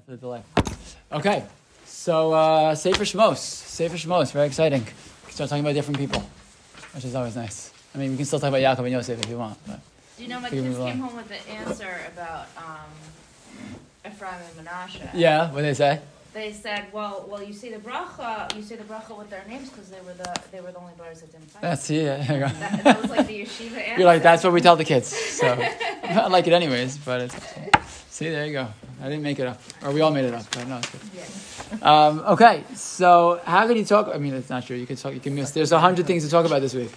Sorry for the delay. Okay, so uh, Sefer Shmos. Sefer Shmos, very exciting. We can start talking about different people, which is always nice. I mean, we can still talk about Yaakov and Yosef if you want. But. Do you know my kids came home with the answer about um, Ephraim and Menashe? Yeah, what did they say? They said, "Well, well, you say the bracha, you say the bracha with their names because they were the they were the only brothers that didn't fight." That's yeah. That, that was like the yeshiva answer. You're like that's what we tell the kids. So I like it anyways. But it's see, there you go. I didn't make it up, or we all made it up. But no, it's good. Yeah. Um, okay, so how can you talk? I mean, it's not true. You can talk. You can miss. There's a hundred things to talk about this week.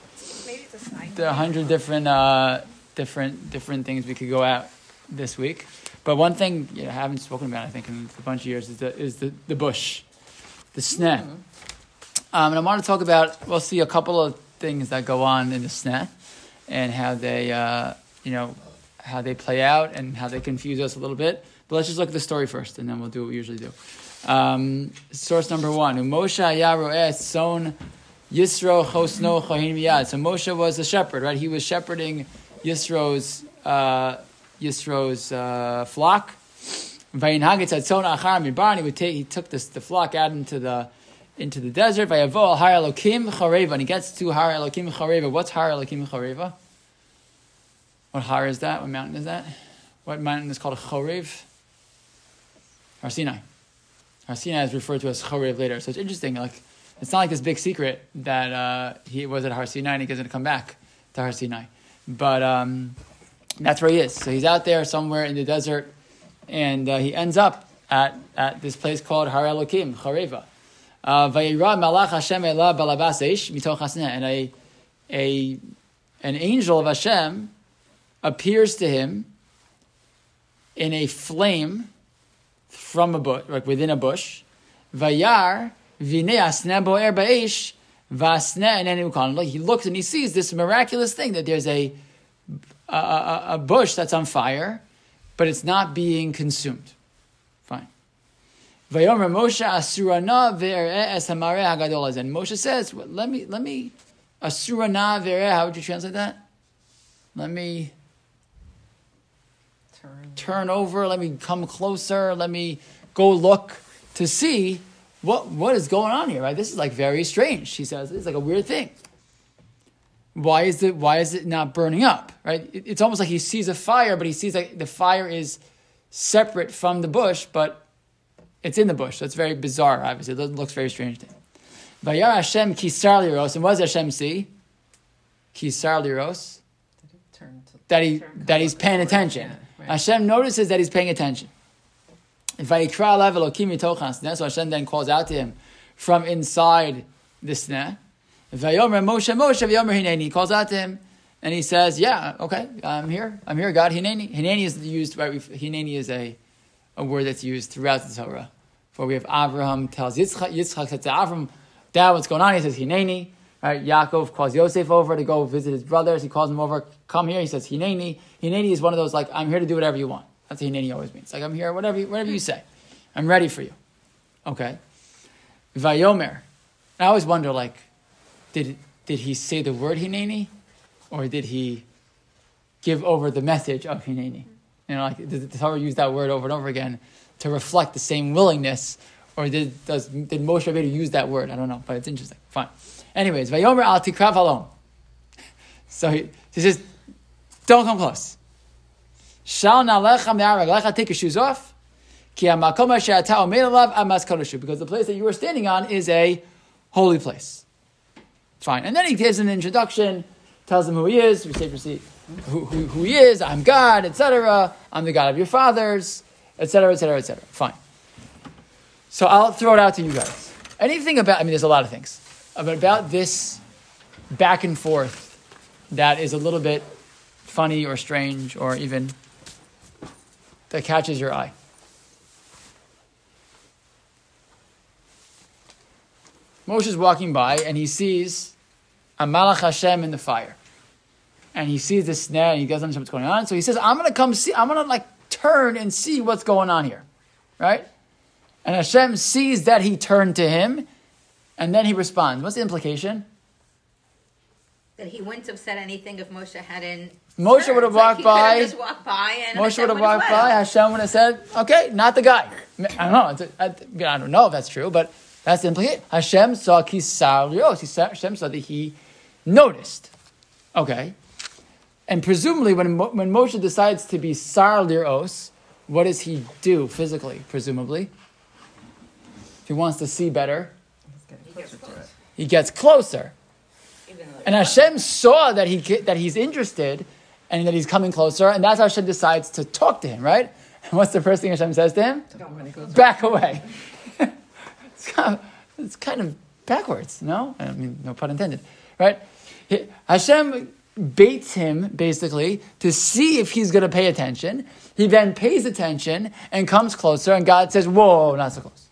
Maybe it's a sign. There are a hundred different, uh, different, different things we could go out this week. But one thing you know, I haven't spoken about, I think, in a bunch of years is the is the, the bush, the sneh. Um, and I want to talk about. We'll see a couple of things that go on in the sneh, and how they, uh, you know, how they play out and how they confuse us a little bit. But let's just look at the story first, and then we'll do what we usually do. Um, source number one: Moshe Yaroeh son Yisro Chosno Chohin Miyad. So Moshe was a shepherd, right? He was shepherding Yisro's uh, Yisro's uh, flock. He would take. He took this, the flock out into the into the desert. Vayavo al Har Elokim Chareva. And he gets to Har Elokim Chareva. What's Har Elokim Chareva? What har is that? What mountain is that? What mountain is called Chorev? Har Sinai. Har Sinai is referred to as Chorev later. So it's interesting. Like it's not like this big secret that uh, he was at Har Sinai and he doesn't come back to Har Sinai. But um, that's where he is. So he's out there somewhere in the desert, and uh, he ends up at, at this place called Har Elokim, Chareva. Uh, Vayira malach Hashem ela balabas eish mitoch. And a, a, an angel of Hashem appears to him in a flame from a bush, like within a bush. Vayar v'nei asneh boer kan. Like he looks and he sees this miraculous thing that there's a, a, a, a bush that's on fire, but it's not being consumed. Fine. Vayomer Moshe asurana ve'ereh es hamareh. And Moshe says, "Let me, let me, asurana ve'ereh." How would you translate that? Let me turn over, let me come closer, let me go look to see what what is going on here, right? This is like very strange. She says it's like a weird thing. Why is it why is it not burning up? Right? It- it's almost like he sees a fire, but he sees like the fire is separate from the bush, but it's in the bush. So it's very bizarre, obviously. It looks very strange to him. Vayar Hashem kisar liros. And what does Hashem see? Kisar liros that he that he's paying attention. Hashem notices that he's paying attention. Vayikra alav Elokim mitoch hasneh. So Hashem then calls out to him from inside the sneh. Vayomer Moshe Moshe Vayomer Hineni. He calls out to him and he says, "Yeah, okay, I'm here. I'm here, God. Hineni. Hineni is used. Right? Hineni is a a word that's used throughout the Torah. For we have Abraham tells Yitzchak, Yitzchak says to Abraham, Dad, what's going on? He says, Hineni. Right? Yaakov calls Yosef over to go visit his brothers. He calls him over, come here. He says, Hineni. Hineni is one of those, like, I'm here to do whatever you want. That's what Hineni always means. Like, I'm here, whatever, you- whatever you say. I'm ready for you. Okay. Vayomer. I always wonder, like, did, did he say the word Hineni? Or did he give over the message of Hineni? You know, like, the Torah use that word over and over again to reflect the same willingness? Or did, does, did Moshe Rabbeinu use that word? I don't know, but it's interesting. Fine. Anyways, Vayomer al tikrav halom. So he, he says, don't come close. Shal nalecha me'arag. Lecha, take your shoes off. Ki hamakom asher ata alav amas kodeshu. Because the place that you are standing on is a holy place. Fine. And then he gives an introduction, tells them who he is. We say. Who, who, who he is, I'm God, etc. I'm the God of your fathers, etc., etc., etc. Fine. So I'll throw it out to you guys. Anything about, I mean, there's a lot of things, but about this back and forth that is a little bit funny or strange or even that catches your eye. Moshe's walking by and he sees a Malach Hashem in the fire. And he sees this sneh and he doesn't understand what's going on. So he says, I'm going to come see, I'm going to like turn and see what's going on here. Right? And Hashem sees that he turned to him and then he responds. What's the implication? That he wouldn't have said anything if Moshe hadn't Moshe Sure, would have like walked could've by. Just walked by and Moshe Hashem would have walked by. Hashem would have said, "Okay, not the guy." I don't know. I, I don't know if that's true, but that's the implication. Hashem saw kisar liros. He saw, Hashem saw that he noticed. Okay, and presumably, when when Moshe decides to be sar liros, what does he do physically? Presumably, if he wants to see better, He gets close. he gets closer. And Hashem saw that he that he's interested and that he's coming closer, and that's how Hashem decides to talk to him, right? And what's the first thing Hashem says to him? Back away. it's, kind of, it's kind of backwards, no? I mean, no pun intended, right? He- Hashem baits him basically to see if he's going to pay attention. He then pays attention and comes closer, and God says, "Whoa, not so close."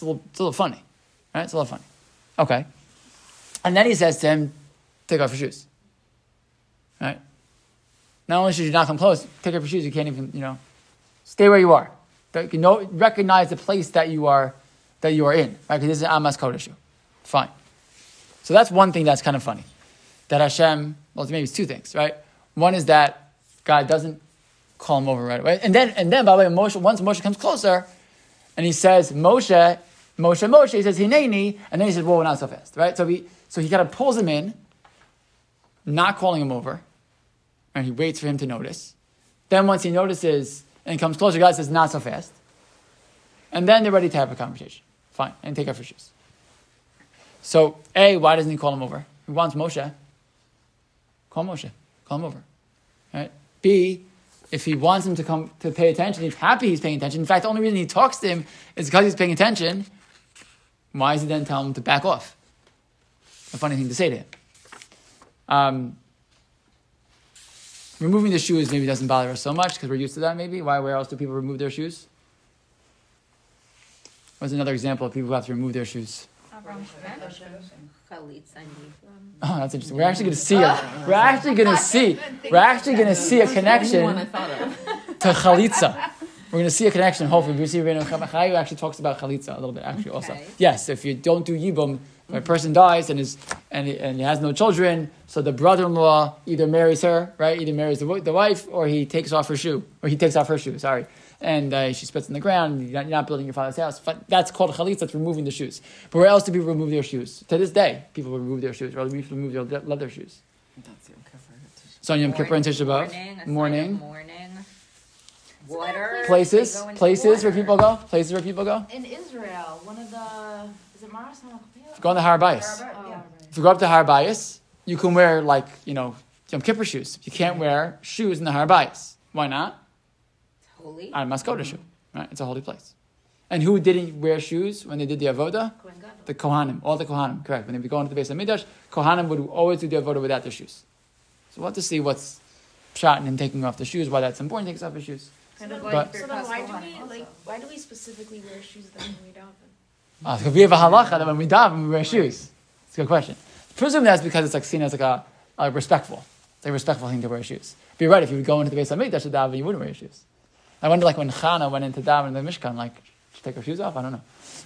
It's a little, it's a little funny, right? It's a little funny. Okay. And then he says to him, take off your shoes. Right? Not only should you not come close, take off your shoes, you can't even, you know, stay where you are. You know, recognize the place that you are that you are in. Right? Because this is an Amas Kodeshu. Fine. So that's one thing that's kind of funny. That Hashem, well, maybe it's two things, right? One is that God doesn't call him over right away. And then, and then by the way, Moshe, once Moshe comes closer, and he says, Moshe, Moshe, Moshe, he says, Hineni, and then he says, whoa, not so fast, right? So he, so he kind of pulls him in, not calling him over, and he waits for him to notice. Then once he notices and comes closer, God says, not so fast. And then they're ready to have a conversation. Fine, and take off your shoes. So, A, why doesn't he call him over? He wants Moshe. Call Moshe. Call him over. Right? B, if he wants him to come to pay attention, he's happy he's paying attention. In fact, the only reason he talks to him is because he's paying attention. Why is he then tell him to back off? A funny thing to say to him. Um, removing the shoes maybe doesn't bother us so much because we're used to that. Maybe why? Where else do people remove their shoes? What's another example of people who have to remove their shoes? Oh, that's interesting. We're actually going to see a. We're actually going to see. We're actually going to see a connection One I thought of. to chalitza. We're going to see a connection. Hopefully, we see Rabbeinu Chaim actually talks about chalitza a little bit. Actually, also yes. If you don't do yibum, when a person dies and is and he, and he has no children, so the brother-in-law either marries her, right? Either marries the, the wife, or he takes off her shoe, or he takes off her shoe. Sorry, and uh, she spits in the ground. You're not, you're not building your father's house. But that's called chalitza. That's removing the shoes. But where else do people remove their shoes? To this day, people remove their shoes, or people remove their leather shoes. That's Yom Kippur. So on Yom Kippur and Tisha Morning, B'av, sign morning, morning. Water. places, they go into places where people go, places where people go. In Israel, one of the is it Maras Go on the Har Bayis. Oh, If you go up to Har Bayis, you can wear like you know Yom Kippur shoes. You can't wear shoes in the Har Bayis. Why not? Holy. I must go to shoe, right? It's a holy place. And who didn't wear shoes when they did the avoda? The Kohanim, all the Kohanim, correct. When they would go into the Beis HaMikdash, Kohanim would always do the avoda without their shoes. So we'll have to see what's shot in him taking off the shoes, why that's important. He takes off his shoes. Kind of But- like So then why do we like why do we specifically wear shoes then when we daven? Ah, because we have a halacha that when we daven, we wear shoes. It's a good question. Presume that's because it's like seen as like a, a respectful. It's like a respectful thing to wear shoes. But you're right, if you would go into the Beis HaMikdash to daven, you wouldn't wear your shoes. I wonder, like when Chana went into daven in the Mishkan, like, she take her shoes off? I don't know.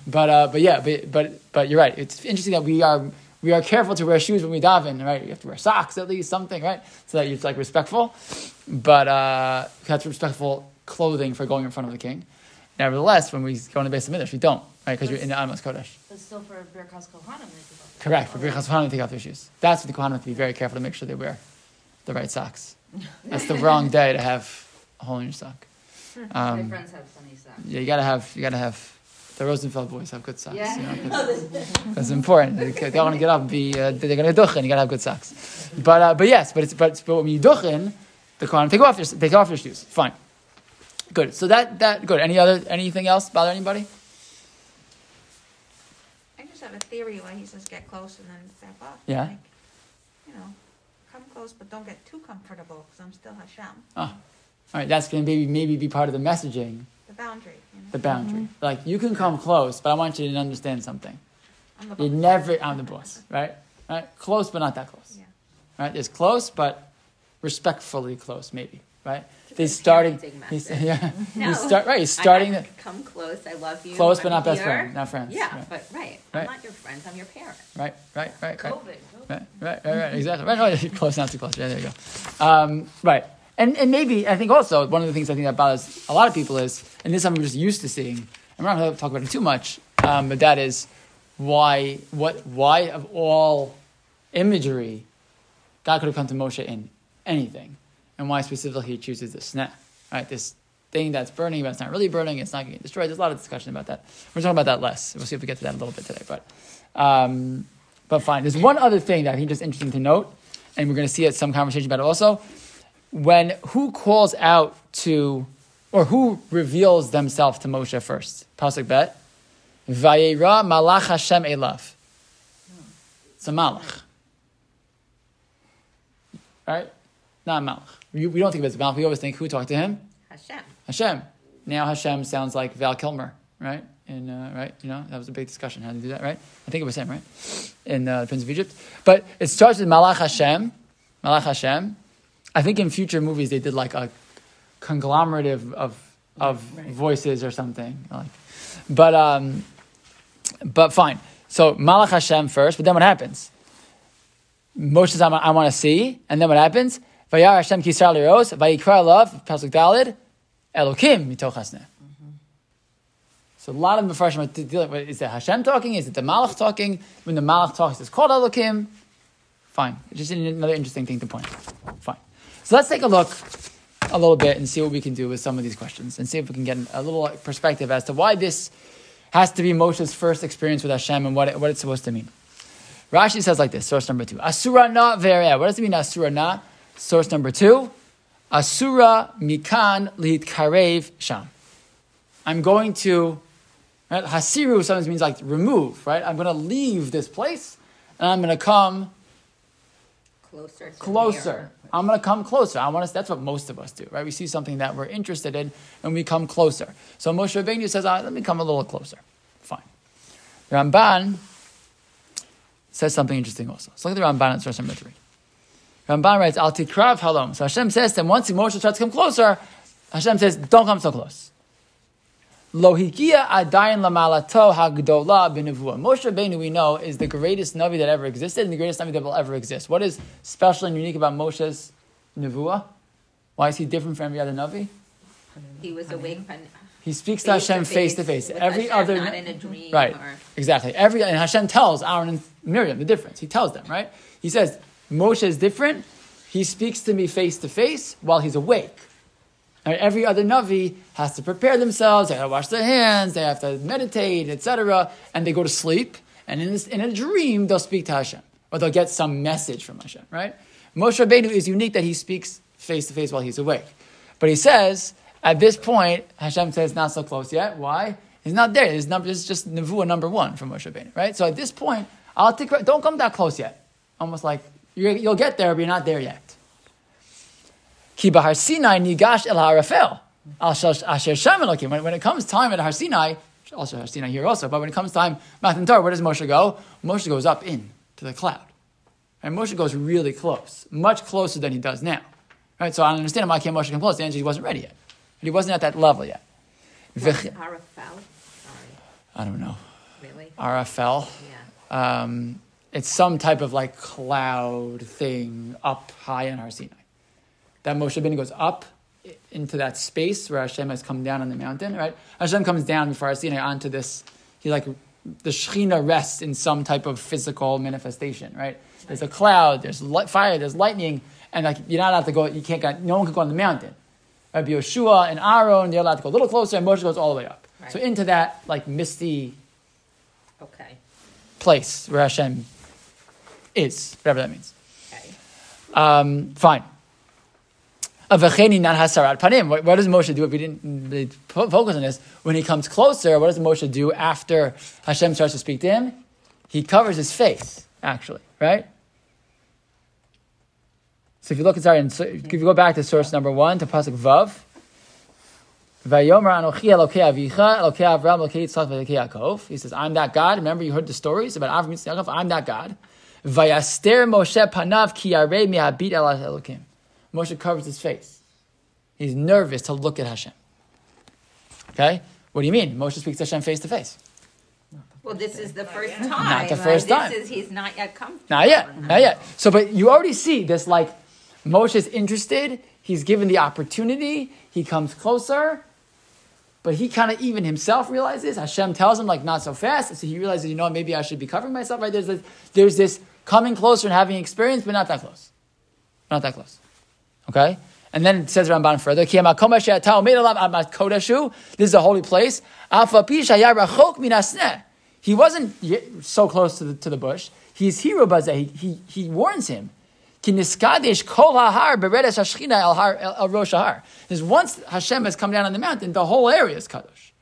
But, uh, but yeah, but, but, but you're right. It's interesting that we are, we are careful to wear shoes when we daven, right? You have to wear socks at least, something, right? So that it's like respectful. But uh, that's respectful clothing for going in front of the king. Nevertheless, when we go in the Beis HaMikdash, we don't, right? Because you're in the Almas Kodesh. But still for Birkas Kohanim, they take off. Correct. For Birchas Kohanim, take off their shoes. That's what the Kohanim have to be very careful to make sure they wear the right socks. That's the wrong day to have a hole in your sock. My Um, friends have funny socks. yeah, you gotta have, you gotta have. The Rosenfeld boys have good socks. Yeah. You know, 'cause that's important. They, want to get up and be. Uh, they're gonna duchen. You gotta have good socks. But uh, but yes, but it's but, but when you duchen, the Kohanim take off your take off your shoes. Fine. Good. So that that good. Any other anything else bother anybody? I just have a theory why he says get close and then step off. Yeah. Like, you know, come close but don't get too comfortable because I'm still Hashem. All right, that's gonna maybe maybe be part of the messaging. The boundary. You know? the boundary. Like you can come close, but I want you to understand something. I'm the You never I'm the boss, right? Right? Close but not that close. Yeah. Right? It's close but respectfully close, maybe. Right? He's starting parenting he's, yeah. No. He's start right, he's starting I, the come close. I love you. close but I'm not best friend, not friends. Yeah, Right. but right. Right. I'm not your friends. I'm your parent. right, right, right, right. COVID, COVID. Right, right, right, right, exactly. Right, no, close, not too close. Yeah, there you go. Um, right. And, and maybe, I think also, one of the things I think that bothers a lot of people is, and this is we're just used to seeing, and I'm not going to talk about it too much, um, but that is why, what, why of all imagery, God could have come to Moshe in anything, and why specifically he chooses this sneh, right? This thing that's burning, but it's not really burning, it's not going to get destroyed. There's a lot of discussion about that. We're talking about that less. We'll see if we get to that a little bit today, but, um, but fine. There's one other thing that I think just interesting to note, and we're going to see it, some conversation about it also. When who calls out to, or who reveals themselves to Moshe first? Pasuk bet. Vayera malach Hashem elav. It's a malach. Right? Not a malach. We, we don't think of it as a malach. We always think who talked to him? Hashem. Hashem. Now Hashem sounds like Val Kilmer, right? And uh, right, you know that was a big discussion how to do that, right? I think it was him, right? In uh, the Prince of Egypt, but it starts with Malach Hashem, Malach Hashem. I think in future movies they did like a conglomerate of of, of voices or something, like, but um, but fine. So Malach Hashem first, but then what happens? Moshe says, I want to see, and then what happens? Vayar Hashem kisar liros, vayikra love, pasuk dalid, Elokim mitoch hasneh. So a lot of Mepharshim are dealing with, is it Hashem talking? Is it the Malach talking? When the Malach talks, it's called Elokim. Fine. Just another interesting thing to point out. Fine. So let's take a look a little bit and see what we can do with some of these questions and see if we can get a little perspective as to why this has to be Moshe's first experience with Hashem and what, it, what it's supposed to mean. Rashi says like this, source number two. Asura na verea. What does it mean, Asura na? Source number two. Asura mikan lihit karev sham. I'm going to, right? Hasiru sometimes means like remove, right? I'm going to leave this place and I'm going to come Closer. Closer. I'm going to come closer. I want to, that's what most of us do, right? We see something that we're interested in and we come closer. So Moshe Rabbeinu says, ah, let me come a little closer. Fine. Ramban says something interesting also. So look at the Ramban at source number three. Ramban writes, Al tikrav halom. So Hashem says that once Moshe starts to come closer, Hashem says, don't come so close. Lo hikia adayin lamalato hagdola b'nevuah. Moshe Rabbeinu, we know, is the greatest Navi that ever existed and the greatest Navi that will ever exist. What is special and unique about Moshe's nevuah? Why is he different from every other Navi? He was awake. He speaks to Hashem face to face. with Every Hashem, other not in a dream. right, Or, exactly. Every and Hashem tells Aaron and Miriam the difference. He tells them right. He says Moshe is different. He speaks to me face to face while he's awake. Every other Navi has to prepare themselves. They have to wash their hands. They have to meditate, etc. And they go to sleep. And in, this, in a dream, they'll speak to Hashem, or they'll get some message from Hashem. Right? Moshe Rabbeinu is unique that he speaks face to face while he's awake. But he says at this point, Hashem says not so close yet. Why? He's not there. His number is just nevuah number one from Moshe Rabbeinu. Right? So at this point, I'll take, don't come that close yet. Almost like you're, you'll get there, but you're not there yet. Ki Sinai nigash el harafel. Asher Shem Elokim. When, when it comes time at Har Sinai, also Har Sinai here also, but when it comes time, Matan Torah, where does Moshe go? Moshe goes up in to the cloud. And Moshe goes really close, much closer than he does now. Right? So I don't understand why can't Moshe come close. The answer he wasn't ready yet. He wasn't at that level yet. Arafel. Sorry. I don't know. Really? Arafel. Yeah. Um, it's some type of like cloud thing up high in Har Sinai. That Moshe Rabbeinu goes up into that space where Hashem has come down on the mountain, right? Hashem comes down before Sinai onto this, he like, the Shekhinah rests in some type of physical manifestation, right? There's a cloud, there's light, fire, there's lightning, and like you're not allowed to go, you can't go, no one can go on the mountain. Rabbi Yeshua and Aaron, they're allowed to go a little closer, and Moshe goes all the way up. So into that like misty Okay. place where Hashem is, whatever that means. Okay. Um, fine. Avacheni not hasarat panim. What, does Moshe do if we didn't focus on this? When he comes closer, what does Moshe do after Hashem starts to speak to him? He covers his face, actually, right? So if you look, sorry, if you go back to source number one to pasuk vav, Vayomer Anochi Avram. He says, "I'm that God." Remember, you heard the stories about Avram Yitzchak. I'm that God. Moshe Panav Ki Yarei Elokim. Moshe covers his face. He's nervous to look at Hashem. Okay, what do you mean? Moshe speaks to Hashem face to face. Well, this is the first time. Not the right? first time. This is, he's not yet come. Not yet, not yet. So, but you already see this like Moshe's interested. He's given the opportunity. He comes closer, but he kind of even himself realizes. Hashem tells him like not so fast. So he realizes, you know, maybe I should be covering myself. Right? There's this, there's this coming closer and having experience, but not that close. Not that close. Okay. And then it says Ramban further. This is a holy place. He wasn't so close to the, to the bush. He's hero. He, he, he warns him. Because once Hashem has come down on the mountain, the whole area is kadosh.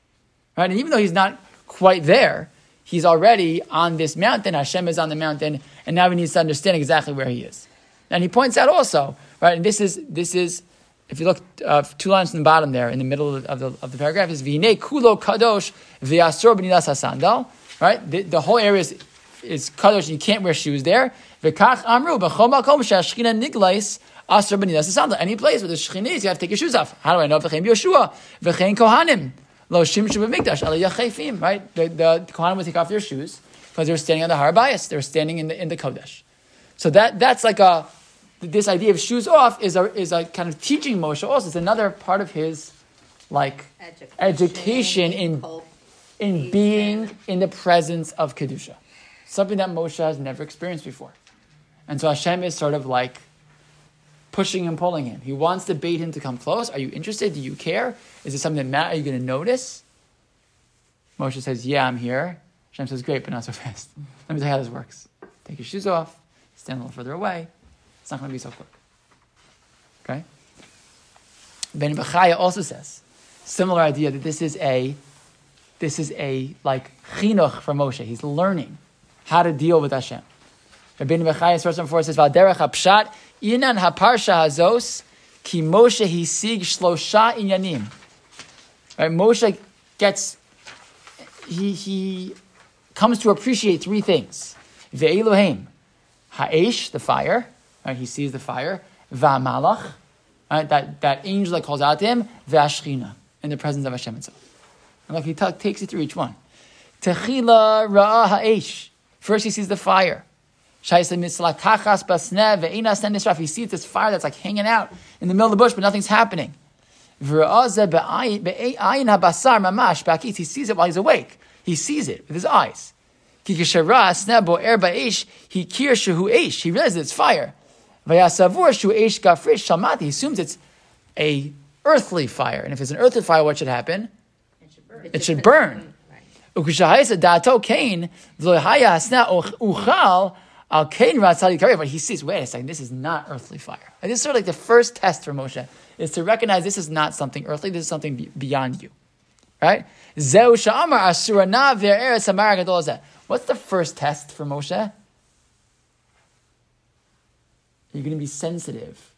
Right? And even though he's not quite there, he's already on this mountain. Hashem is on the mountain, and now he needs to understand exactly where he is. And he points out also, right? And this is this is, if you look uh, two lines from the bottom there, in the middle of the, of the paragraph, is v'ine kulo kadosh v'asor b'nidas hasandal. Right, the, the whole area is, is kadosh. You can't wear shoes there. V'kach amru b'chol makom she'ashchina niglais asor b'nidas hasandal. Any place where the shechina is, you have to take your shoes off. How do I know? V'chein Yoshua v'chein kohanim lo shimshu b'mikdash ala yachefim. Right, the, the kohanim would take off their shoes because they were standing on the har bias. They were standing in the in the kodesh. So that that's like a this idea of shoes off is a is a kind of teaching Moshe also. It's another part of his like Education, Education in- in being in the presence of kedusha, something that Moshe has never experienced before, and so Hashem is sort of like pushing and pulling him. He wants to bait him to come close. Are you interested? Do you care? Is it something that Matt? Are you going to notice? Moshe says, "Yeah, I'm here." Hashem says, "Great, but not so fast." Let me tell you how this works. Take your shoes off. Stand a little further away. It's not going to be so quick. Okay? Ben Bechaya also says, similar idea that this is a, this is a like chinuch for Moshe. He's learning how to deal with Hashem. Ben Bechaya, verse number four says, "Valderech hapshat inan haparsha hazos ki Moshe hisig shlosha inyanim." Right? Moshe gets, he he comes to appreciate three things. Ve'elohim, ha'esh, the fire. Right? He sees the fire. Va'malach, right? that, that angel that calls out to him. Ve'ashchina, in the presence of Hashem itself. And look, he ta- takes you through each one. Techila ra'a ha'esh. First he sees the fire. He sees this fire that's like hanging out in the middle of the bush, but nothing's happening. He sees it while he's awake. He sees it with his eyes. He realizes it's fire. Vayasavur shehu esh gafrish shamati. He assumes it's a earthly fire. And if it's an earthly fire, what should happen? It should burn. Right. Ukishahaysa dato kain v'lohaya hasna uchal al kain ratzali karev. But he sees, wait a second, this is not earthly fire. And this is sort of like the first test for Moshe is to recognize this is not something earthly. This is something beyond you, right? Zeu sha'amar asurana ve'eretz hamar gadol hazeh. What's the first test for Moshe? You're going to be sensitive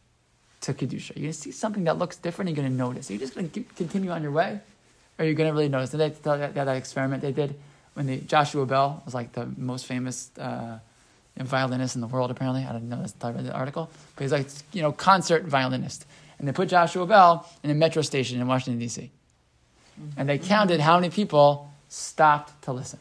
to kedusha. You're going to see something that looks different. You're going to notice. Are you just going to continue on your way, or are you going to really notice? Did they tell that, that experiment they did when the Joshua Bell was like the most famous uh, violinist in the world? Apparently, I didn't know this until I read the article, but he's like you know concert violinist, and they put Joshua Bell in a metro station in Washington D.C. And they counted how many people stopped to listen.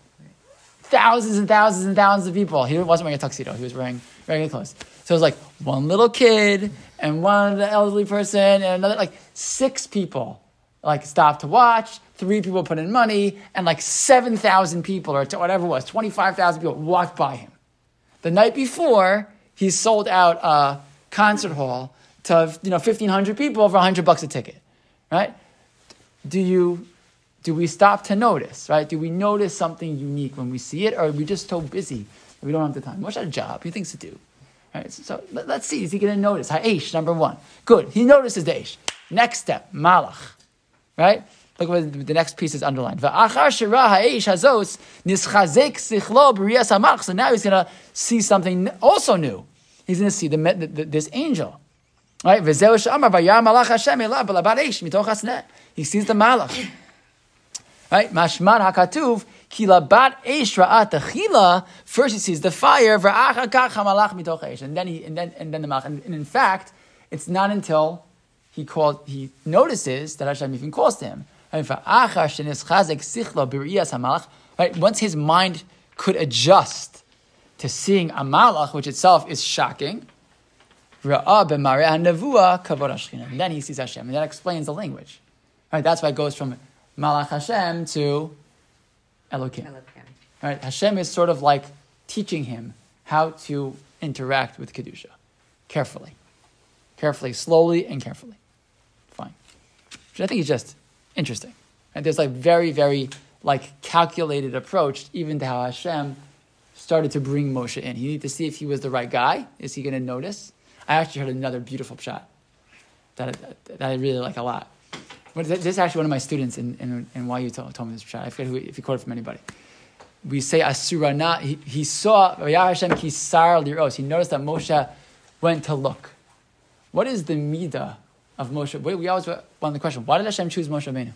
Thousands and thousands and thousands of people. He wasn't wearing a tuxedo. He was wearing regular clothes. So it was like one little kid and one elderly person and another, like six people like stopped to watch. Three people put in money and like 7,000 people or whatever it was, 25,000 people walked by him. The night before, he sold out a concert hall to, you know, 1,500 people for 100 bucks a ticket, right? do you do we stop to notice right do we notice something unique when we see it or are we just so busy that we don't have the time what's our job he things to do right so, let, us see is he going to notice? Ha'esh number one. Good he notices the esh next step malach. Right? Look what the next piece is underlined. So now he's going to see something also new. He's going to see the, the, this angel. Right? He sees the malach. Right? Mashman hakatuv ki labat eish ra'at. First he sees the fire. And then he and then and then the malach. And, and in fact, it's not until he called he notices that Hashem even calls to him. Right? Once his mind could adjust to seeing a malach, which itself is shocking. And then he sees Hashem, and that explains the language. Right? That's why it goes from Malach Hashem to Elokim. Elokim. Right? Hashem is sort of like teaching him how to interact with Kedusha. Carefully. Carefully, slowly and carefully. Fine. Which I think is just interesting. And there's like very, very like calculated approach even to how Hashem started to bring Moshe in. He needed to see if he was the right guy. Is he going to notice? I actually heard another beautiful shot that, that, I really like a lot. But this is actually one of my students in, in, in YU told, told me this shot. I forget who, if he quoted from anybody. We say Asurana, he, he saw, Hashem kisar liros. He noticed that Moshe went to look. What is the midah of Moshe? We, we always want the question, why did Hashem choose Moshe Rabbeinu?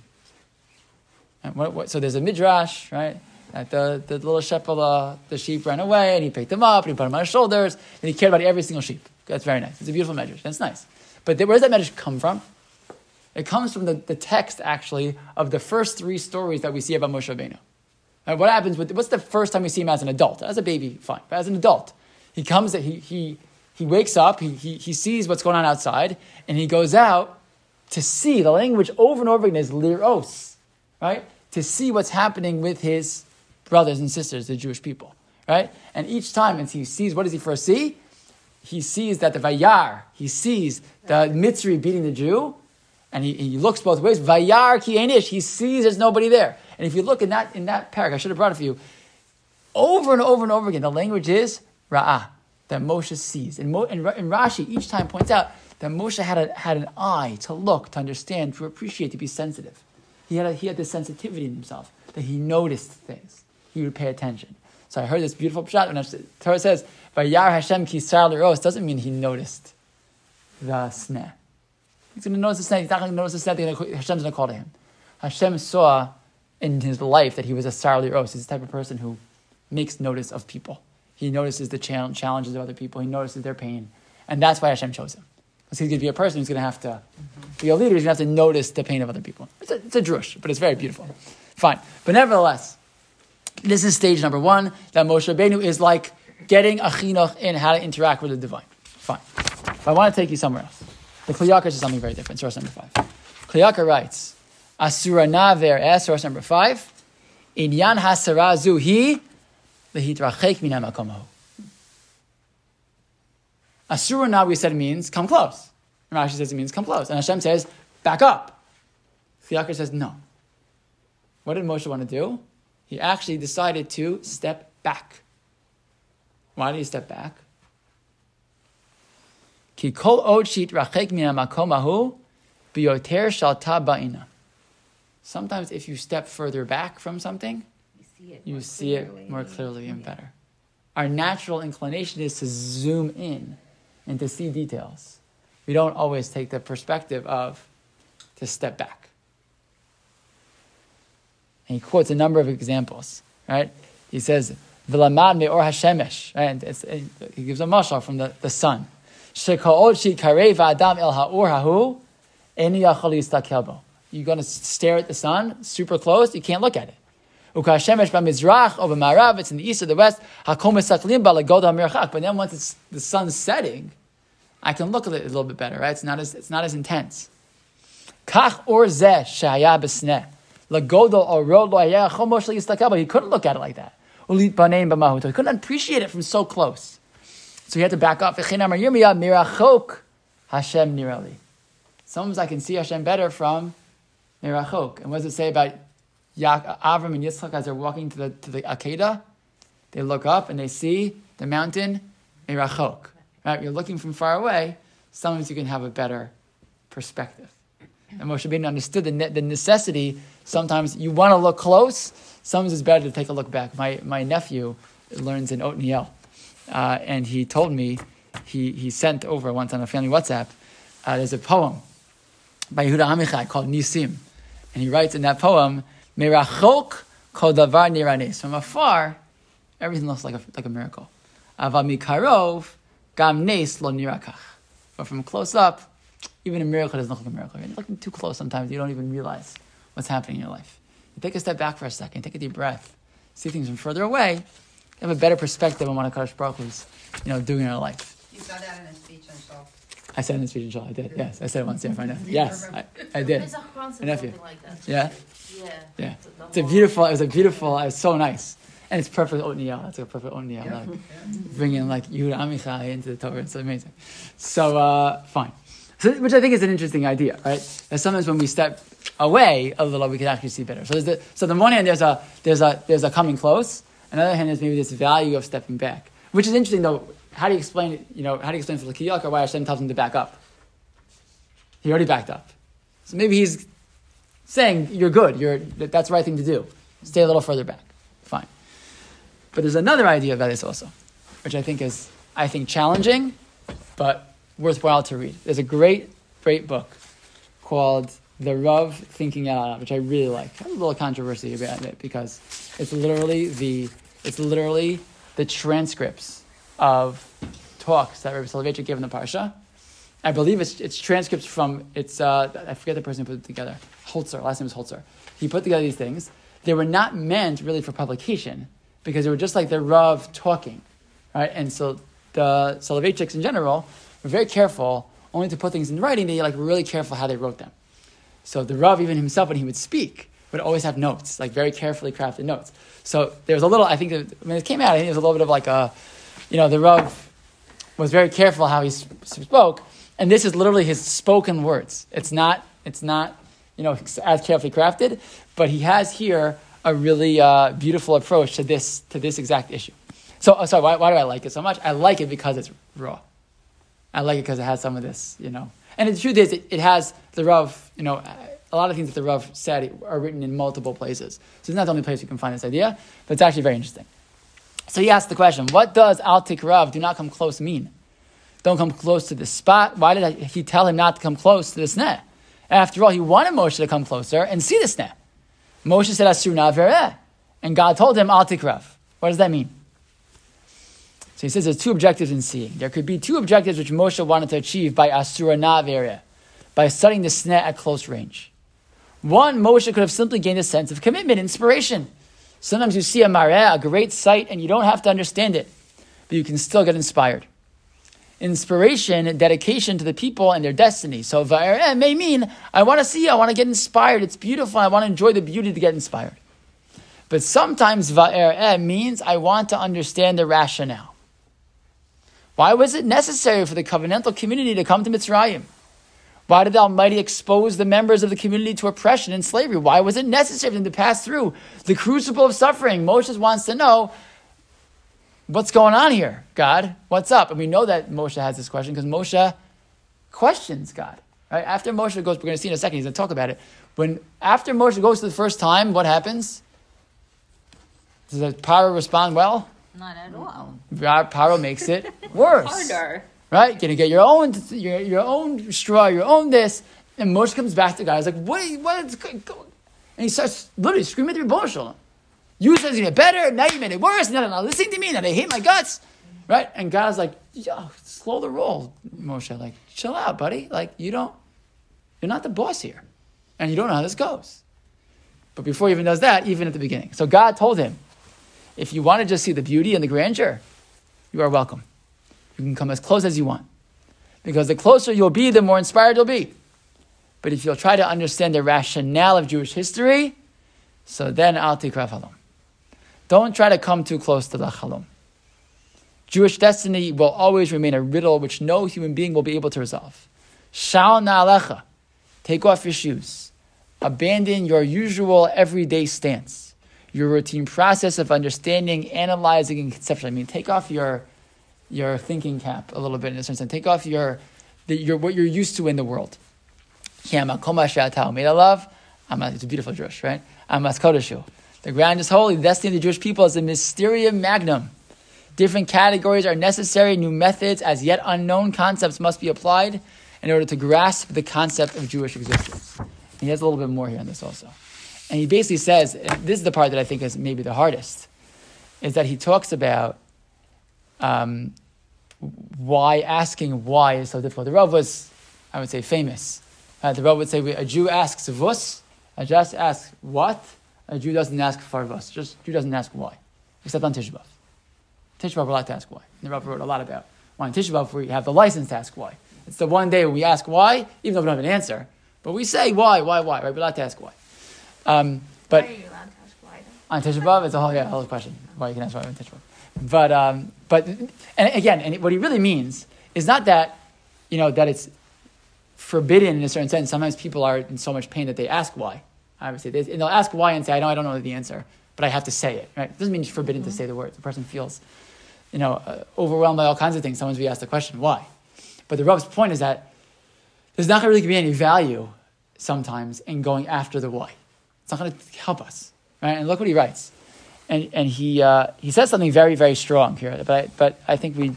What, what, so there's a midrash, right? That the, the little shepherd, the sheep ran away, and he picked them up, and he put them on his shoulders, and he cared about every single sheep. That's very nice. It's a beautiful medrash. That's nice. But where does that medrash come from? It comes from the, the text, actually, of the first three stories that we see about Moshe Rabbeinu. And what happens with, what's the first time we see him as an adult? As a baby, fine. But as an adult, he comes, he, he, he wakes up, he, he, he sees what's going on outside, and he goes out to see. The language over and over again is liros, right? To see what's happening with his brothers and sisters, the Jewish people, right? And each time, as he sees, what does he first see? He sees that the Vayar, he sees the Mitzri beating the Jew, and he, he looks both ways. Vayar ki enish, he sees there's nobody there. And if you look in that in that paragraph, I should have brought it for you. Over and over and over again, the language is ra'ah, that Moshe sees. And, Mo, and, and Rashi each time points out that Moshe had, a, had an eye to look, to understand, to appreciate, to be sensitive. He had, a, he had this sensitivity in himself, that he noticed things. He would pay attention. So I heard this beautiful shot when Torah says, Vayar Hashem kisar l'ros, doesn't mean he noticed the sneh. He's going to notice the sneh. He's not going to notice the sneh. Hashem's going to call to him. Hashem saw in his life that he was a sar l'ros. He's the type of person who makes notice of people. He notices the challenges of other people. He notices their pain. And that's why Hashem chose him. Because he's going to be a person who's going to have to be a leader. He's going to have to notice the pain of other people. It's a, it's a drush, but it's very beautiful. Fine. But nevertheless, this is stage number one, that Moshe Rabbeinu is like getting a chinuch in how to interact with the divine. Fine. But I want to take you somewhere else. The Kli Yakar is something very different. Source number five. Kli Yakar writes, Asura naver es, source number five, Inyan hasara zuhi lehitrachek min hamakomahu. Asura now we said means come close. And Rashi says it means come close. And Hashem says, back up. Kli Yakar says no. What did Moshe want to do? He actually decided to step back. Why did he step back? Ki kol od shit rachek min hamakomahu biyoter shalta ba'ina. Sometimes if you step further back from something, You see it. more see clearly. it more clearly and better. Our natural inclination is to zoom in and to see details. We don't always take the perspective of to step back. And he quotes a number of examples, right? He says, V'lamad me'or hashemesh, right? And he gives a mashal from the, the sun. You're going to stare at the sun super close, you can't look at it. Ukashemesh it's in the east or the west, hakom. But then once it's, the sun's setting, I can look at it a little bit better, right? It's not as, it's not as intense. Kach or zeh shaya. He couldn't look at it like that. Ulit. He couldn't appreciate it from so close. So he had to back up. Sometimes I can see Hashem better from mirachok. And what does it say about Yaak, Avram and Yitzchak as they're walking to the to the Akedah? They look up and they see the mountain mirachok. Right? You're looking from far away. Sometimes you can have a better perspective. And Moshe Rabbeinu understood the, ne- the necessity. Sometimes you want to look close. Sometimes it's better to take a look back. My, my nephew learns in Otniel, uh, and he told me he, he sent over once on a family WhatsApp. Uh, there's a poem by Yehuda Amichai called Nisim, and he writes in that poem, "Merachok kol davar niranes." From afar, everything looks like a, like a miracle. Aval mikarov gam nes lo nirakach. But from close up, even a miracle doesn't look like a miracle. You're looking too close sometimes, you don't even realize what's happening in your life. You take a step back for a second, take a deep breath, see things from further away, have a better perspective on what Hakadosh Baruch Hu is, you know, doing in our life. You saw that in a speech and so. I said in this speech in Shul, I did. Yes, I said it once. Yeah, I know. Yes, I, I did. Isaac Kron said I nephew. like that. Yeah, Yeah. yeah. The It's a beautiful. It was a beautiful. It was so nice, and it's perfect oatmeal. That's a perfect oatmeal. Yeah. Like bringing like Yehuda Amichai into the Torah. It's amazing. So uh, fine. So, which I think is an interesting idea, right? That sometimes when we step away a little, we can actually see better. So, there's the, so on the one hand, there's a there's a there's a coming close. On the other hand, there's maybe this value of stepping back, which is interesting though. How do you explain it? You know, how do you explain for the Kli Yakar why Hashem tells him to back up? He already backed up. So maybe he's saying you're good. You're that's the right thing to do. Stay a little further back. Fine. But there's another idea about this also, which I think is I think challenging, but worthwhile to read. There's a great, great book called The Rav Thinking Out Loud, which I really like. I have a little controversy about it because it's literally the it's literally the transcripts of talks that Rabbi Soloveitchik gave in the parsha. I believe it's, it's transcripts from it's uh, I forget the person who put it together. Holzer, last name is Holzer. He put together these things. They were not meant really for publication because they were just like the Rav talking, right? And so the Soloveitchiks in general were very careful only to put things in writing. They like were really careful how they wrote them. So the Rav, even himself, when he would speak, would always have notes, like very carefully crafted notes. So there was a little, I think, when it came out, I think there was a little bit of like a, you know, the Rav was very careful how he spoke, and this is literally his spoken words. It's not, it's not, you know, as carefully crafted, but he has here a really uh, beautiful approach to this to this exact issue. So, uh, sorry, why, why do I like it so much? I like it because it's raw. I like it because it has some of this, you know. And the truth is, it, it has the Rav, you know, a lot of things that the Rav said are written in multiple places. So it's not the only place you can find this idea, but it's actually very interesting. So he asked the question, what does Al Rav, do not come close, mean? Don't come close to the spot. Why did he tell him not to come close to the sneh? After all, he wanted Moshe to come closer and see the sneh. Moshe said, Asur na vereh. And God told him, Al Rav. What does that mean? So he says there's two objectives in seeing. There could be two objectives which Moshe wanted to achieve by Asura Navere, by studying the sneh at close range. One, Moshe could have simply gained a sense of commitment, inspiration. Sometimes you see a mareh, a great sight, and you don't have to understand it, but you can still get inspired. Inspiration, dedication to the people and their destiny. So va'ereh may mean, I want to see, I want to get inspired, it's beautiful, I want to enjoy the beauty to get inspired. But sometimes va'ereh means I want to understand the rationale. Why was it necessary for the covenantal community to come to Mitzrayim? Why did the Almighty expose the members of the community to oppression and slavery? Why was it necessary for them to pass through the crucible of suffering? Moshe wants to know what's going on here, God? What's up? And we know that Moshe has this question because Moshe questions God. Right? After Moshe goes, we're going to see in a second, he's going to talk about it. When after Moshe goes to the first time, what happens? Does the power respond well? Not at all. Paro makes it worse. Harder. Right? Gonna get your own your, your own straw, your own this. And Moshe comes back to God. He's like, what, what is going on? And he starts literally screaming at the Rebbe. You said it's gonna get better, now you made it worse, now they're not listening to me, now they hate my guts. Right? And God's like, yo, slow the roll, Moshe. Like, chill out, buddy. Like, you don't, you're not the boss here. And you don't know how this goes. But before he even does that, even at the beginning. So God told him, if you want to just see the beauty and the grandeur, you are welcome. You can come as close as you want. Because the closer you'll be, the more inspired you'll be. But if you'll try to understand the rationale of Jewish history, so then al tikra halom. Don't try to come too close to the halom. Jewish destiny will always remain a riddle which no human being will be able to resolve. Shal na'alecha. Take off your shoes. Abandon your usual everyday stance. Your routine process of understanding, analyzing, and conceptualizing. I mean, take off your your thinking cap a little bit in a sense and take off your, the, your what you're used to in the world. It's a beautiful Jewish, right? The ground is holy. The destiny of the Jewish people is a mysterium magnum. Different categories are necessary. New methods, as yet unknown concepts, must be applied in order to grasp the concept of Jewish existence. And he has a little bit more here on this also. And he basically says, this is the part that I think is maybe the hardest, is that he talks about um, why asking why is so difficult. The Rav was, I would say, famous. Uh, the Rav would say, a Jew asks vus, a Jew asks what, A Jew doesn't ask farvas. Just Jew doesn't ask why, except on Tisha B'av. Tisha B'av we're allowed to ask why. And the Rav wrote a lot about why on Tisha B'av we have the license to ask why. It's the one day we ask why, even though we don't have an answer, but we say why, why, why. Right? We're allowed to ask why. Um, but Why are you allowed to ask why on Tisha B'av, it's a whole yeah, whole question. Why you can ask why on Tisha B'av. But um, but and again, and what he really means is not that you know that it's forbidden in a certain sense. Sometimes people are in so much pain that they ask why. Obviously, they, and they'll ask why and say, "I know I don't know the answer, but I have to say it." Right? It doesn't mean it's forbidden to say the word. The person feels, you know, uh, overwhelmed by all kinds of things. Sometimes we ask the question, "Why?" But the Rebbe's point is that there's not going to really be any value sometimes in going after the why. It's not going to help us, right? And look what he writes, and and he uh, he says something very very strong here. But I, but I think we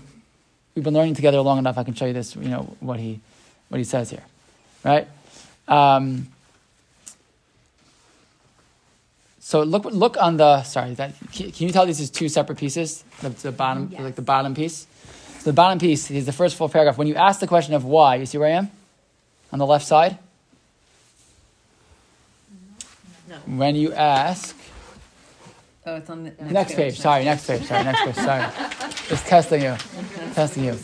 we've been learning together long enough. I can show you this. You know what he what he says here, right? Um, so look look on the sorry that can, can you tell these is two separate pieces? The, the bottom like the bottom piece. So the bottom piece is the first full paragraph. When you ask the question of why, you see where I am on the left side. No. When you ask Oh, it's on the next, page. Sorry, next page. Sorry, next page. Sorry, it's testing you, testing you.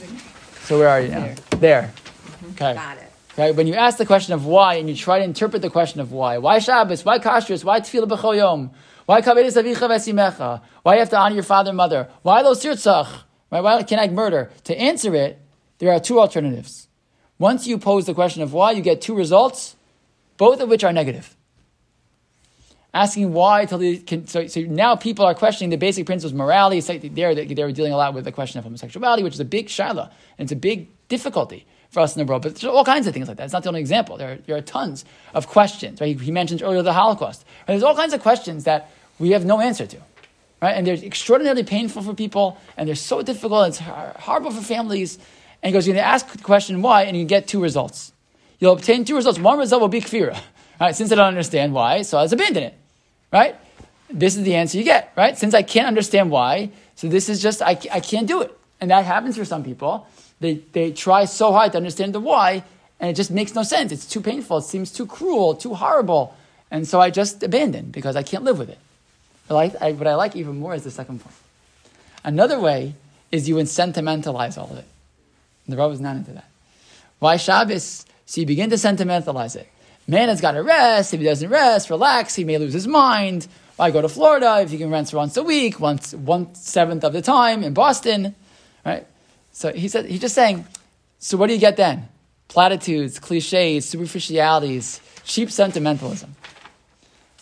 So where are you now? There. Mm-hmm. Okay. Got it. Okay, when you ask the question of why and you try to interpret the question of why, why Shabbos, why Kashrus, why Tefillah B'chol Yom, why Kabedes Avicha Vesimecha, why you have to honor your father and mother, why Lo Sirtzach, right? why can I murder? To answer it, there are two alternatives. Once you pose the question of why, you get two results, both of which are negative. Asking why so, so now people are questioning the basic principles of morality. Like They're, they're dealing a lot with the question of homosexuality, which is a big shaila, and it's a big difficulty for us in the world. But there's all kinds of things like that. It's not the only example. There are, there are tons of questions. Right? He, he mentioned earlier the Holocaust. Right? There's all kinds of questions that we have no answer to. Right? And they're extraordinarily painful for people, and they're so difficult, it's horrible for families. And he goes, you're going to ask the question why, and you get two results. You'll obtain two results. One result will be kfira. Right? Since I don't understand why, so I'll abandon it. Right? This is the answer you get. Right? Since I can't understand why, so this is just, I, I can't do it. And that happens for some people. They, they try so hard to understand the why, and it just makes no sense. It's too painful. It seems too cruel, too horrible. And so I just abandon because I can't live with it. I like, I, what I like even more is the second point. Another way is you sentimentalize all of it. And the Rav is not into that. Why Shabbos? So you begin to sentimentalize it. Man has got to rest. If he doesn't rest, relax, he may lose his mind. Why go to Florida if he can rest once a week, once one seventh of the time in Boston, right? So he said he's just saying. So what do you get then? Platitudes, cliches, superficialities, cheap sentimentalism.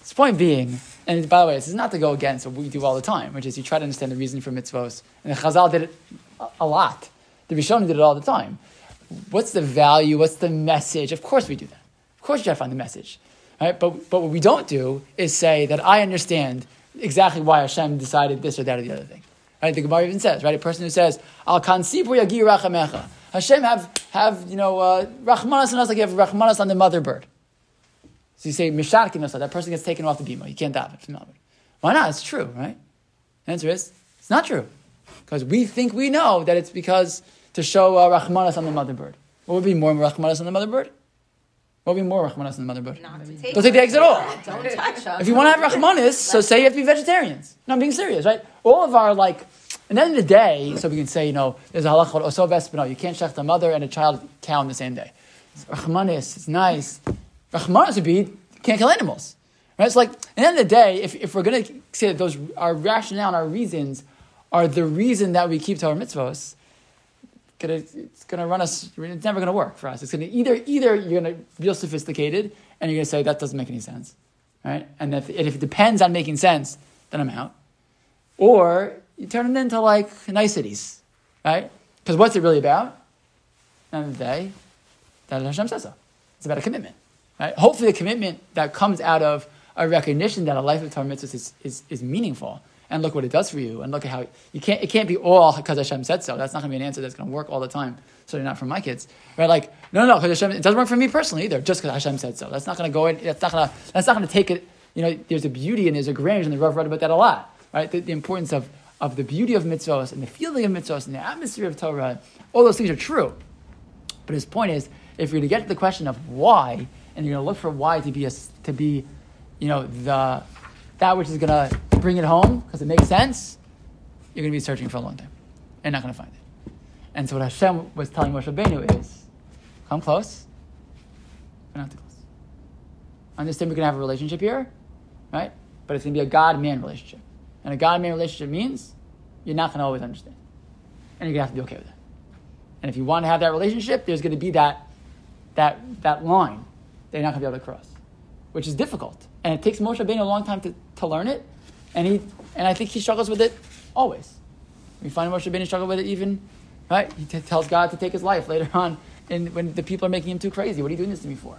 His point being, and by the way, this is not to go against what we do all the time, which is you try to understand the reason for mitzvos. And the Chazal did it a lot. The Rishonim did it all the time. What's the value? What's the message? Of course we do that. Of course you to find the message. Right? But, but what we don't do is say that I understand exactly why Hashem decided this or that or the other thing. Right? The Gemara even says, right? A person who says, Al rachamecha. Hashem have, have you know, uh, rachmanas on us like you have rachmanas on the mother bird. So you say, meshatkin us, that person gets taken off the bima. You can't daven from the. Why not? It's true, right? The answer is, it's not true. Because we think we know that it's because to show uh, rachmanas on the mother bird. What would be more rachmanas on the mother bird? What would be more rachmanas on the mother bird? Not to take Don't take the eggs at all. Don't touch them. If you want to have rachmanis, so say you have to be vegetarians. No, I'm being serious, right? All of our like, at the end of the day, so we can say, you know, there's a halach called oso v'es bno. You can't shech a mother and a child cow on the same day. It's rachmanis, it's nice. Rachmanis would be you can't kill animals, right? It's like at the end of the day, if, if we're going to say that those our rationale and our reasons are the reason that we keep Torah mitzvos, gonna, it's to run us. It's never to work for us. It's to either either you're be real sophisticated and you're to say that doesn't make any sense, right? And if, and if it depends on making sense, then I'm out. Or you turn it into like niceties, right? Because what's it really about? End of the day, that Hashem says so. It's about a commitment, right? Hopefully, the commitment that comes out of a recognition that a life of Torah mitzvahs is, is, is meaningful. And look what it does for you, and look at how you can't. It can't be all because Hashem said so. That's not going to be an answer that's going to work all the time. Certainly not for my kids, right? Like no, no, because Hashem. It doesn't work for me personally either. Just because Hashem said so. That's not going to go. In, that's not going to. That's not going to take it. You know, there's a beauty and there's a grandeur, and the Rav read about that a lot, right? The, the importance of of the beauty of mitzvahs and the feeling of mitzvahs and the atmosphere of Torah. All those things are true. But his point is, if you're to get to the question of why, and you're going to look for why to be a, to be, you know, the that which is going to bring it home because it makes sense, you're going to be searching for a long time and not going to find it. And so what Hashem was telling Moshe Rabbeinu is, come close, but not too close. Understand we're going to have a relationship here, right? But it's going to be a God-man relationship. And a God-man relationship means you're not going to always understand. And you're going to have to be okay with it. And if you want to have that relationship, there's going to be that, that, that line that you're not going to be able to cross, which is difficult. And it takes Moshe Rabbeinu a long time to, to learn it. And, he, and I think he struggles with it always. We find Moshe Rabbeinu struggle with it even, right? He t- tells God to take his life later on and when the people are making him too crazy. What are you doing this to me for?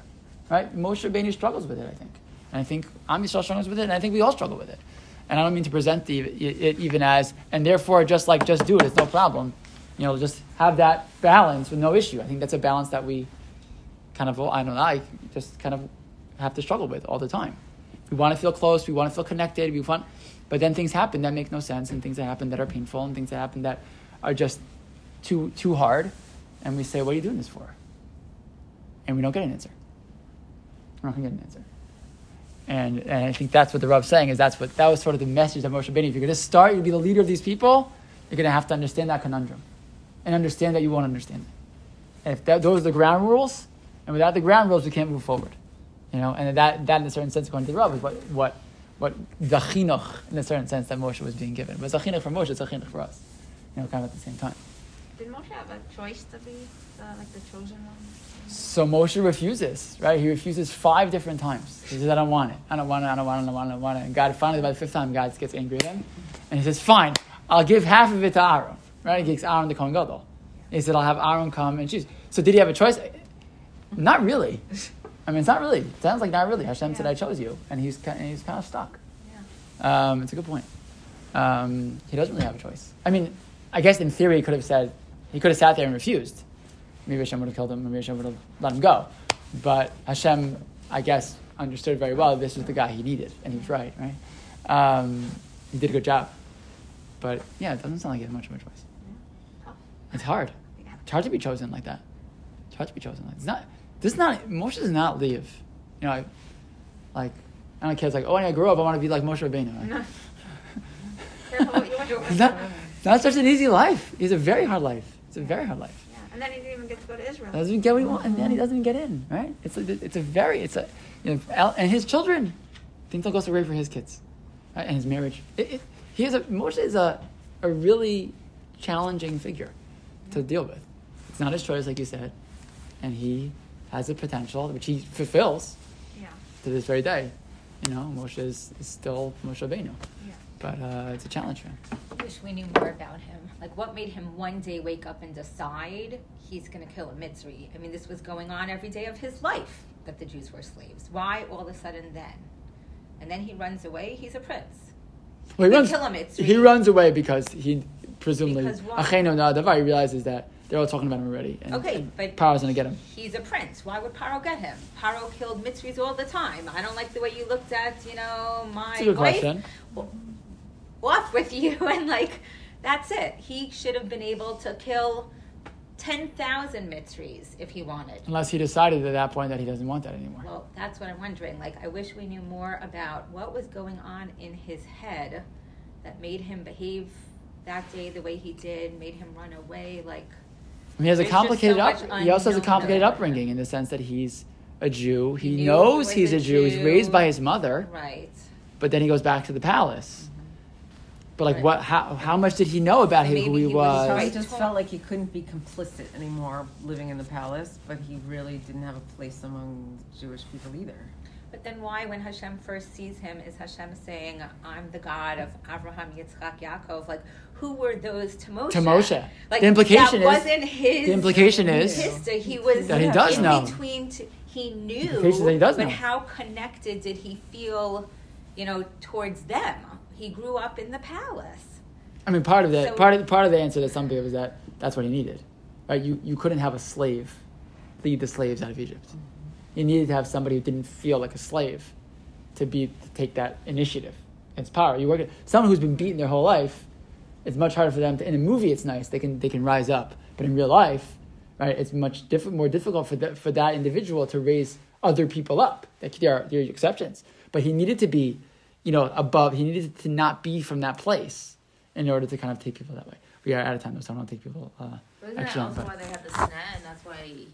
Right? Moshe Rabbeinu struggles with it, I think. And I think Am Yisrael struggles with it, and I think we all struggle with it. And I don't mean to present the, it even as, and therefore just like, just do it, it's no problem. You know, just have that balance with no issue. I think that's a balance that we kind of, I don't know, I just kind of have to struggle with all the time. We want to feel close, we want to feel connected, we want, but then things happen that make no sense, and things that happen that are painful, and things that happen that are just too too hard, and we say, "What are you doing this for?" And we don't get an answer. We're not going to get an answer. And, and I think that's what the Rav's saying is that's what that was sort of the message that Moshe Rabbeinu. If you're going to start, you be the leader of these people. You're going to have to understand that conundrum, and understand that you won't understand it. And if that, those are the ground rules, and without the ground rules, we can't move forward. You know, and that, that in a certain sense, according to the Rav, is what, what, what the in a certain sense, that Moshe was being given. But it's for Moshe, it's a for us. You know, kind of at the same time. Did Moshe have a choice to be the, like the chosen one? So Moshe refuses, right? He refuses five different times. He says, I don't want it. I don't want it. I don't want it. I don't want it. I don't want it. And God, finally, by the fifth time, God gets angry at him. And he says, fine, I'll give half of it to Aaron, right? He gives Aaron the Kohen Gadol. He said, I'll have Aaron come and choose. So did he have a choice? Not really. I mean, it's not really. It sounds like not really. Hashem said, I chose you. And he's, and he's kind of stuck. Yeah. Um, it's a good point. Um, he doesn't really have a choice. I mean, I guess in theory he could have said, he could have sat there and refused. Maybe Hashem would have killed him, maybe Hashem would have let him go. But Hashem, I guess, understood very well this was the guy he needed, and he was right, right? Um, he did a good job. But yeah, it doesn't sound like he had much of a choice. It's hard. It's hard to be chosen like that. It's hard to be chosen like It's not. This is not. Moshe does not leave. You know, I, like I don't care. It's like, oh, when I grow up, I want to be like Moshe Rabbeinu. No. Careful what you want to It's not, it's not such an easy life. It's a very hard life. It's a very hard life. Yeah, and then he didn't even get to go to Israel. Doesn't even get what he wants, and then he doesn't even get in. Right? It's a, it's a very it's a you know, and his children think they'll go so great for his kids, right? And his marriage. It, it, he is a Moshe is a a really challenging figure to deal with. It's not his choice, like you said, and he has a potential which he fulfills Yeah. to this very day. You know, Moshe is, is still Moshe Rabbeinu, Yeah. but uh, it's a challenge for him. I wish we knew more about him. Like, what made him one day wake up and decide he's going to kill a Mitzri? I mean, this was going on every day of his life that the Jews were slaves. Why all of a sudden then? And then he runs away. He's a prince. Well, he runs. kill him, it's he runs away because he presumably Because why? Acheno He realizes that they're all talking about him already, and, Okay, and but- Paro's gonna get him. He's a prince. Why would Paro get him? Paro killed Mitzris all the time. I don't like the way you looked at, you know, my It's a good wife. question. Off with you, and like, that's it. He should have been able to kill 10,000 Mitzris if he wanted. Unless he decided at that point that he doesn't want that anymore. Well, that's what I'm wondering. Like, I wish we knew more about what was going on in his head that made him behave that day the way he did, made him run away. Like, he has a complicated so up. He also has a complicated upbringing in the sense that he's a Jew. He, He knows he he's a a Jew. He's raised by his mother, right. but then he goes back to the palace. But like, Right. what? How, how much did he know about him, who he, he was was? Probably Right. just felt like he couldn't be complicit anymore living in the palace, but he really didn't have a place among Jewish people either. But then why, when Hashem first sees him, is Hashem saying, I'm the God of Abraham, Yitzchak, Yaakov? Like, who were those to Moshe? To Moshe. Like, The implication that is- wasn't his the implication is history. He was that he does in know. between. T- he knew, implication is that he does but know. how connected did he feel, you know, towards them? He grew up in the palace. I mean, part of the So- part of part of the answer to some people is that that's what he needed, right? You you couldn't have a slave lead the slaves out of Egypt. You needed to have somebody who didn't feel like a slave to be to take that initiative. It's power. You work. Someone who's been beaten their whole life. It's much harder for them to. In a movie, it's nice. They can they can rise up, but in real life, right? It's much diff- more difficult for that for that individual to raise other people up. Like, There are, there are exceptions, but he needed to be you know, above. He needed to not be from that place in order to kind of take people that way. We are out of time, though, so I don't want to take people. Uh, But isn't that also but- why they had the sneh, and that's why he